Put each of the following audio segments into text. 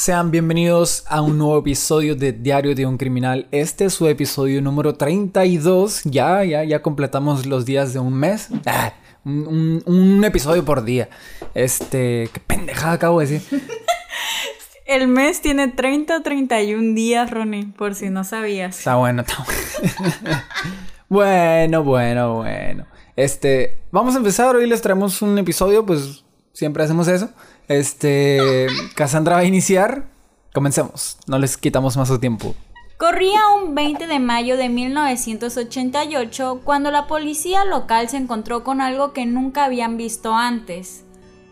Sean bienvenidos a un nuevo episodio de Diario de un Criminal. Este es su episodio número 32. Ya, ya, ya completamos los días de un mes. Ah, un, un- un episodio por día. Este, qué pendejada acabo de decir. El mes tiene 30 o 31 días, Ronnie, por si no sabías. Está bueno, está bueno. bueno, bueno, bueno. Este, vamos a empezar. Hoy les traemos un episodio, pues siempre hacemos eso. Este, Cassandra va a iniciar. Comencemos. No les quitamos más su tiempo. Corría un 20 de mayo de 1988 cuando la policía local se encontró con algo que nunca habían visto antes.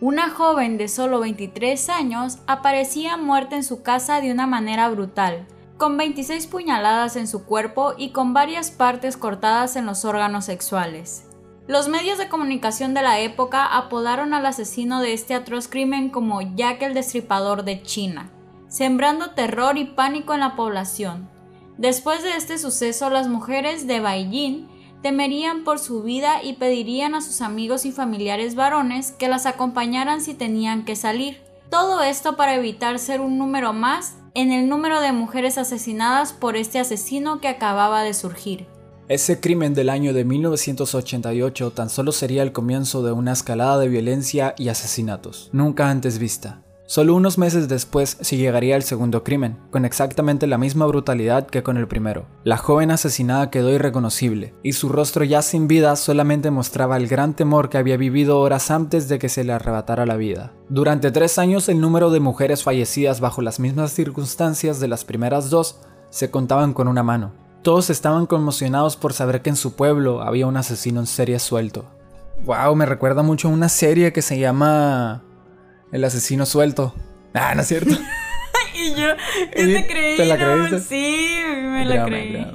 Una joven de solo 23 años aparecía muerta en su casa de una manera brutal, con 26 puñaladas en su cuerpo y con varias partes cortadas en los órganos sexuales. Los medios de comunicación de la época apodaron al asesino de este atroz crimen como Jack el Destripador de China, sembrando terror y pánico en la población. Después de este suceso, las mujeres de Beijing temerían por su vida y pedirían a sus amigos y familiares varones que las acompañaran si tenían que salir. Todo esto para evitar ser un número más en el número de mujeres asesinadas por este asesino que acababa de surgir. Ese crimen del año de 1988 tan solo sería el comienzo de una escalada de violencia y asesinatos, nunca antes vista. Solo unos meses después se llegaría el segundo crimen, con exactamente la misma brutalidad que con el primero. La joven asesinada quedó irreconocible, y su rostro ya sin vida solamente mostraba el gran temor que había vivido horas antes de que se le arrebatara la vida. Durante tres años el número de mujeres fallecidas bajo las mismas circunstancias de las primeras dos se contaban con una mano. Todos estaban conmocionados por saber que en su pueblo había un asesino en serie suelto. Wow, me recuerda mucho a una serie que se llama El asesino suelto. Ah, no es cierto. Y yo, ¿Y yo te creí. te la ¿no? creíste? Sí, me la creí.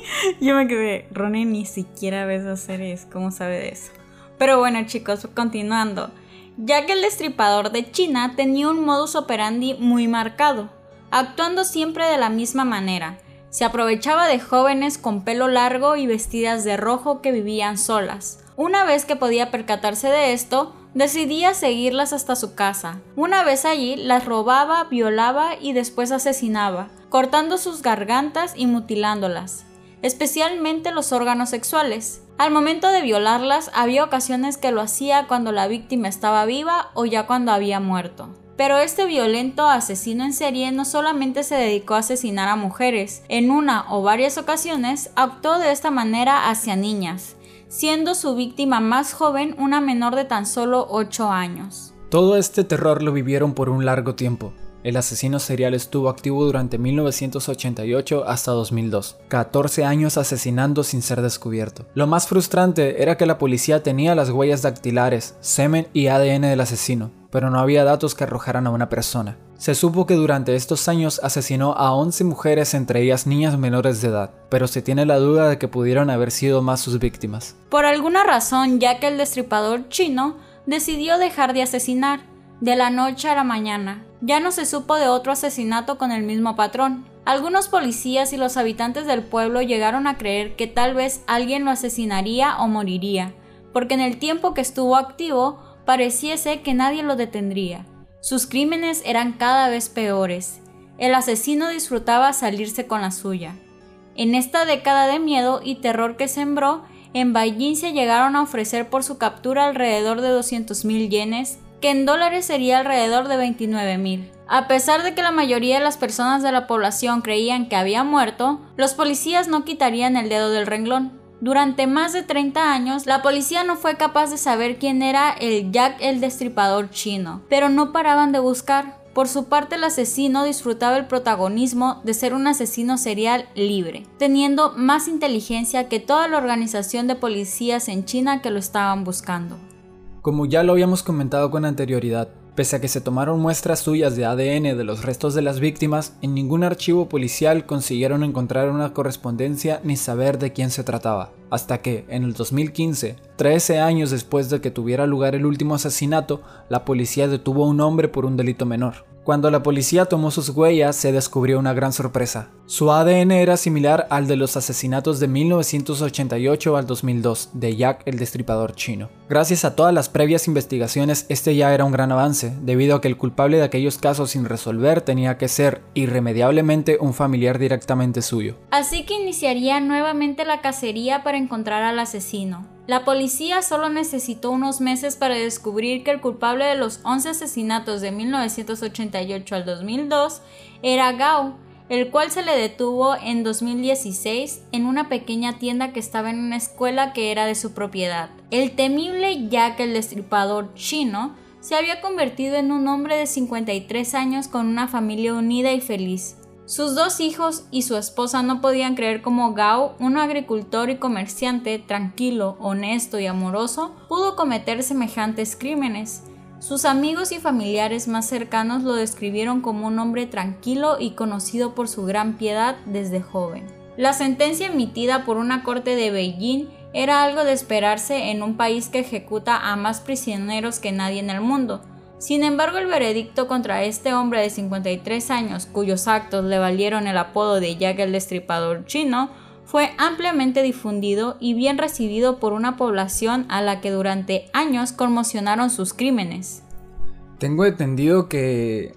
yo me quedé, Ronnie ni siquiera ve esas series, ¿cómo sabe de eso? Pero bueno, chicos, continuando. Ya que el destripador de China tenía un modus operandi muy marcado, actuando siempre de la misma manera. Se aprovechaba de jóvenes con pelo largo y vestidas de rojo que vivían solas. Una vez que podía percatarse de esto, decidía seguirlas hasta su casa. Una vez allí, las robaba, violaba y después asesinaba, cortando sus gargantas y mutilándolas, especialmente los órganos sexuales. Al momento de violarlas, había ocasiones que lo hacía cuando la víctima estaba viva o ya cuando había muerto. Pero este violento asesino en serie no solamente se dedicó a asesinar a mujeres, en una o varias ocasiones actuó de esta manera hacia niñas, siendo su víctima más joven una menor de tan solo 8 años. Todo este terror lo vivieron por un largo tiempo. El asesino serial estuvo activo durante 1988 hasta 2002, 14 años asesinando sin ser descubierto. Lo más frustrante era que la policía tenía las huellas dactilares, semen y ADN del asesino, pero no había datos que arrojaran a una persona. Se supo que durante estos años asesinó a 11 mujeres, entre ellas niñas menores de edad, pero se tiene la duda de que pudieron haber sido más sus víctimas. Por alguna razón, ya que el destripador chino decidió dejar de asesinar, de la noche a la mañana. Ya no se supo de otro asesinato con el mismo patrón. Algunos policías y los habitantes del pueblo llegaron a creer que tal vez alguien lo asesinaría o moriría, porque en el tiempo que estuvo activo pareciese que nadie lo detendría. Sus crímenes eran cada vez peores. El asesino disfrutaba salirse con la suya. En esta década de miedo y terror que sembró, en Beijing se llegaron a ofrecer por su captura alrededor de 200.000 yenes, que en dólares sería alrededor de 29.000. A pesar de que la mayoría de las personas de la población creían que había muerto, los policías no quitarían el dedo del renglón. Durante más de 30 años, la policía no fue capaz de saber quién era el Jack el Destripador chino, pero no paraban de buscar. Por su parte, el asesino disfrutaba el protagonismo de ser un asesino serial libre, teniendo más inteligencia que toda la organización de policías en China que lo estaban buscando. Como ya lo habíamos comentado con anterioridad, pese a que se tomaron muestras suyas de ADN de los restos de las víctimas, en ningún archivo policial consiguieron encontrar una correspondencia ni saber de quién se trataba, hasta que, en el 2015, 13 años después de que tuviera lugar el último asesinato, la policía detuvo a un hombre por un delito menor. Cuando la policía tomó sus huellas, se descubrió una gran sorpresa. Su ADN era similar al de los asesinatos de 1988 al 2002 de Jack el Destripador chino. Gracias a todas las previas investigaciones, este ya era un gran avance, debido a que el culpable de aquellos casos sin resolver tenía que ser irremediablemente un familiar directamente suyo. Así que iniciaría nuevamente la cacería para encontrar al asesino. La policía solo necesitó unos meses para descubrir que el culpable de los 11 asesinatos de 1988 al 2002 era Gao, el cual se le detuvo en 2016 en una pequeña tienda que estaba en una escuela que era de su propiedad. El temible Jack el Destripador chino se había convertido en un hombre de 53 años con una familia unida y feliz. Sus dos hijos y su esposa no podían creer cómo Gao, un agricultor y comerciante tranquilo, honesto y amoroso, pudo cometer semejantes crímenes. Sus amigos y familiares más cercanos lo describieron como un hombre tranquilo y conocido por su gran piedad desde joven. La sentencia emitida por una corte de Beijing era algo de esperarse en un país que ejecuta a más prisioneros que nadie en el mundo, sin embargo, el veredicto contra este hombre de 53 años, cuyos actos le valieron el apodo de Jack el Destripador chino, fue ampliamente difundido y bien recibido por una población a la que durante años conmocionaron sus crímenes. Tengo entendido que,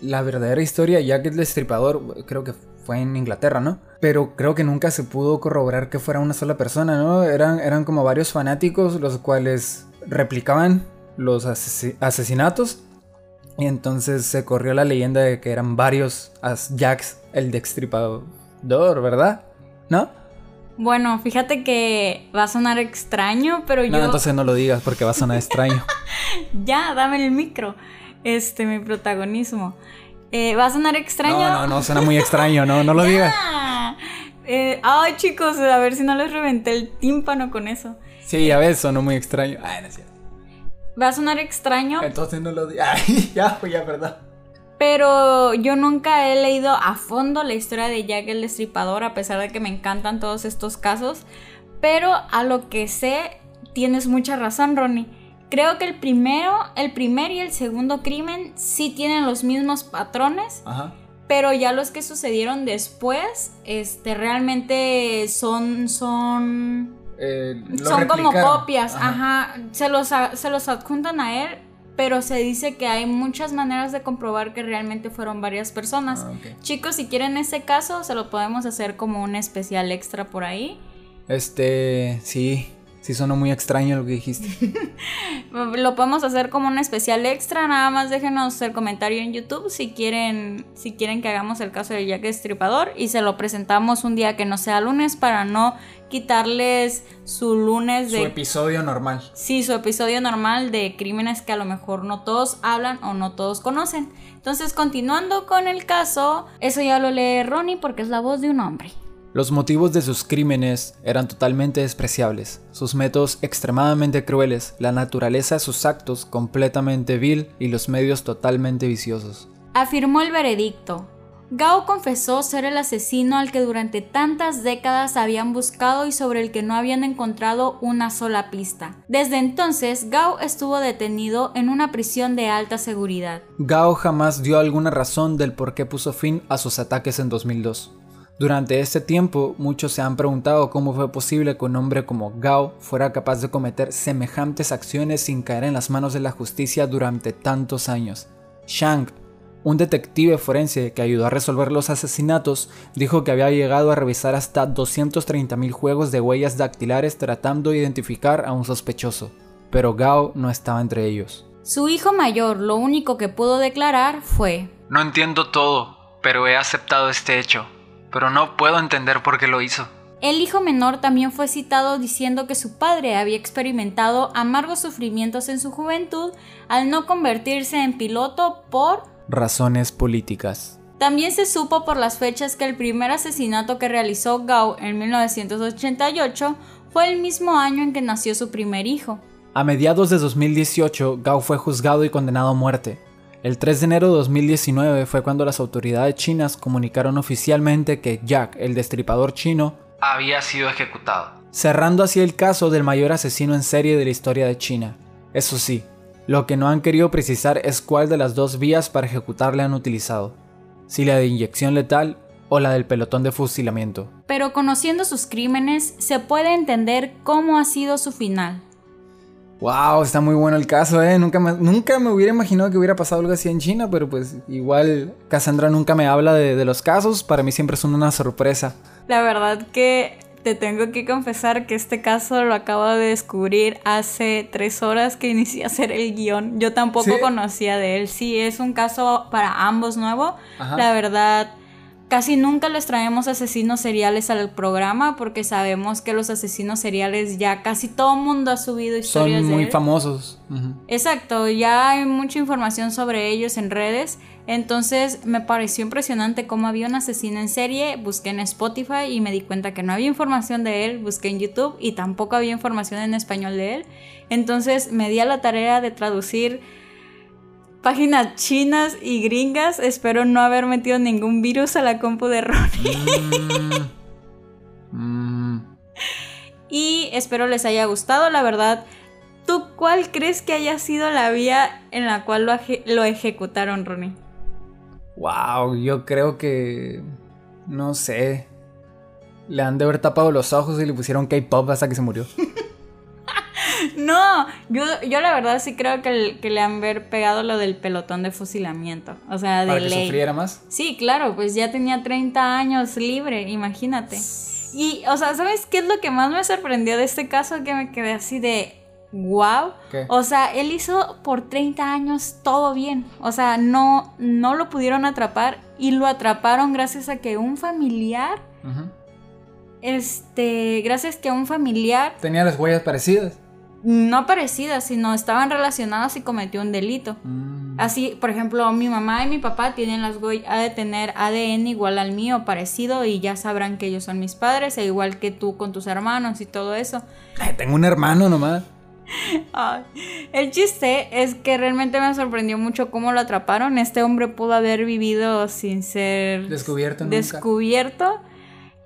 la verdadera historia de Jack el Destripador creo que fue en Inglaterra, ¿no? Pero creo que nunca se pudo corroborar que fuera una sola persona, ¿no? Eran, como varios fanáticos los cuales replicaban los asesinatos. Y entonces se corrió la leyenda de que eran varios Jacks el destripador, ¿verdad? ¿No? Bueno, fíjate que va a sonar extraño, pero yo. No, entonces no lo digas porque va a sonar extraño. ya, dame el micro. Este, mi protagonismo. Eh, va a sonar extraño. No, no, no, suena muy extraño, no, no lo digas. Eh, ay, chicos, a ver si no les reventé el tímpano con eso. Sí, ya ves, sonó muy extraño. Ay, no es Va a sonar extraño. Entonces no lo digo. ya, pues ya, verdad. Pero yo nunca he leído a fondo la historia de Jack el Destripador, a pesar de que me encantan todos estos casos. Pero a lo que sé, tienes mucha razón, Ronnie. Creo que el primero, el primer y el segundo crimen sí tienen los mismos patrones. Ajá. Pero ya los que sucedieron después, este, realmente son, son eh, Son como copias, ajá. Se, los, se los adjuntan a él, pero se dice que hay muchas maneras de comprobar que realmente fueron varias personas. Ah, Chicos, si quieren ese caso, se lo podemos hacer como un especial extra por ahí. Este, sí, Sí, sonó muy extraño lo que dijiste. lo podemos hacer como un especial extra. Nada más déjenos el comentario en YouTube si quieren, si quieren que hagamos el caso de Jack Destripador y se lo presentamos un día que no sea lunes para no quitarles su lunes de. Su episodio normal. Sí, su episodio normal de crímenes que a lo mejor no todos hablan o no todos conocen. Entonces, continuando con el caso, eso ya lo lee Ronnie porque es la voz de un hombre. Los motivos de sus crímenes eran totalmente despreciables, sus métodos extremadamente crueles, la naturaleza de sus actos completamente vil y los medios totalmente viciosos. Afirmó el veredicto. Gao confesó ser el asesino al que durante tantas décadas habían buscado y sobre el que no habían encontrado una sola pista. Desde entonces, Gao estuvo detenido en una prisión de alta seguridad. Gao jamás dio alguna razón del por qué puso fin a sus ataques en 2002. Durante este tiempo, muchos se han preguntado cómo fue posible que un hombre como Gao fuera capaz de cometer semejantes acciones sin caer en las manos de la justicia durante tantos años. Shang, un detective forense que ayudó a resolver los asesinatos, dijo que había llegado a revisar hasta 230.000 juegos de huellas dactilares tratando de identificar a un sospechoso, pero Gao no estaba entre ellos. Su hijo mayor lo único que pudo declarar fue, No entiendo todo, pero he aceptado este hecho pero no puedo entender por qué lo hizo. El hijo menor también fue citado diciendo que su padre había experimentado amargos sufrimientos en su juventud al no convertirse en piloto por razones políticas. También se supo por las fechas que el primer asesinato que realizó Gao en 1988 fue el mismo año en que nació su primer hijo. A mediados de 2018, Gao fue juzgado y condenado a muerte, el 3 de enero de 2019 fue cuando las autoridades chinas comunicaron oficialmente que Jack, el destripador chino, había sido ejecutado, cerrando así el caso del mayor asesino en serie de la historia de China. Eso sí, Lo que no han querido precisar es cuál de las dos vías para ejecutarle han utilizado, si la de inyección letal o la del pelotón de fusilamiento. Pero conociendo sus crímenes, se puede entender cómo ha sido su final. Wow, está muy bueno el caso, ¿eh? Nunca me, nunca me hubiera imaginado que hubiera pasado algo así en China, pero pues igual Cassandra nunca me habla de, de los casos, para mí siempre son una sorpresa. La verdad que te tengo que confesar que este caso lo acabo de descubrir hace tres horas que inicié a hacer el guion. Yo tampoco ¿Sí? conocía de él. Sí, es un caso para ambos nuevo. Ajá. La verdad, casi nunca les traemos asesinos seriales al programa porque sabemos que los asesinos seriales ya casi todo el mundo ha subido historias Son de muy él. famosos. Exacto, ya hay mucha información sobre ellos en redes. Entonces me pareció impresionante cómo había un asesino en serie. Busqué en Spotify y me di cuenta que no había información de él. Busqué en YouTube y tampoco había información en español de él. Entonces me di a la tarea de traducir páginas chinas y gringas. Espero no haber metido ningún virus a la compu de Ronnie. Mm. Mm. Y espero les haya gustado, la verdad. ¿Tú cuál crees que haya sido la vía en la cual lo, lo ejecutaron, Ronnie? Wow, yo creo que. No sé. Le han de haber tapado los ojos y le pusieron K-pop hasta que se murió. No, yo, yo la verdad sí creo que, el- que le han ver pegado lo del pelotón de fusilamiento. O sea, de Para que sufriera más. Sí, claro, pues ya tenía 30 años libre, imagínate. Y, o sea, ¿sabes qué es lo que más me sorprendió de este caso? Que me quedé así de, wow. ¿Qué? O sea, él hizo por 30 años todo bien. O sea, no, no lo pudieron atrapar y lo atraparon gracias a que un familiar, este, gracias que un familiar, Tenía las huellas parecidas. No parecidas, sino estaban relacionadas y cometió un delito. Mm. Así, por ejemplo, mi mamá y mi papá tienen las huellas, ha de tener ADN igual al mío, parecido, y ya sabrán que ellos son mis padres, e igual que tú con tus hermanos y todo eso. Ay, tengo un hermano nomás. Ay, El chiste es que realmente me sorprendió mucho cómo lo atraparon. Este hombre pudo haber vivido sin ser Descubierto nunca. descubierto.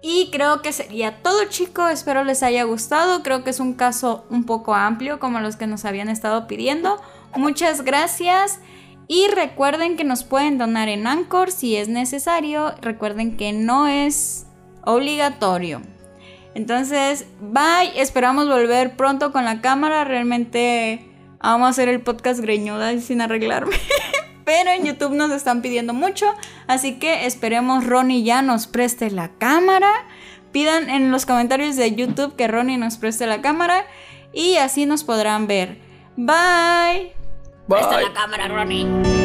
Y creo que sería todo, chicos. Espero les haya gustado. Creo que es un caso un poco amplio, como los que nos habían estado pidiendo. Muchas gracias. Y recuerden que nos pueden donar en Anchor si es necesario. Recuerden que no es obligatorio. Entonces, bye. Esperamos volver pronto con la cámara. Realmente vamos a hacer el podcast greñuda sin arreglarme. Pero en YouTube nos están pidiendo mucho. Así que esperemos Ronnie ya nos preste la cámara. Pidan en los comentarios de YouTube que Ronnie nos preste la cámara. Y así nos podrán ver. Bye. Bye. Presta la cámara, Ronnie.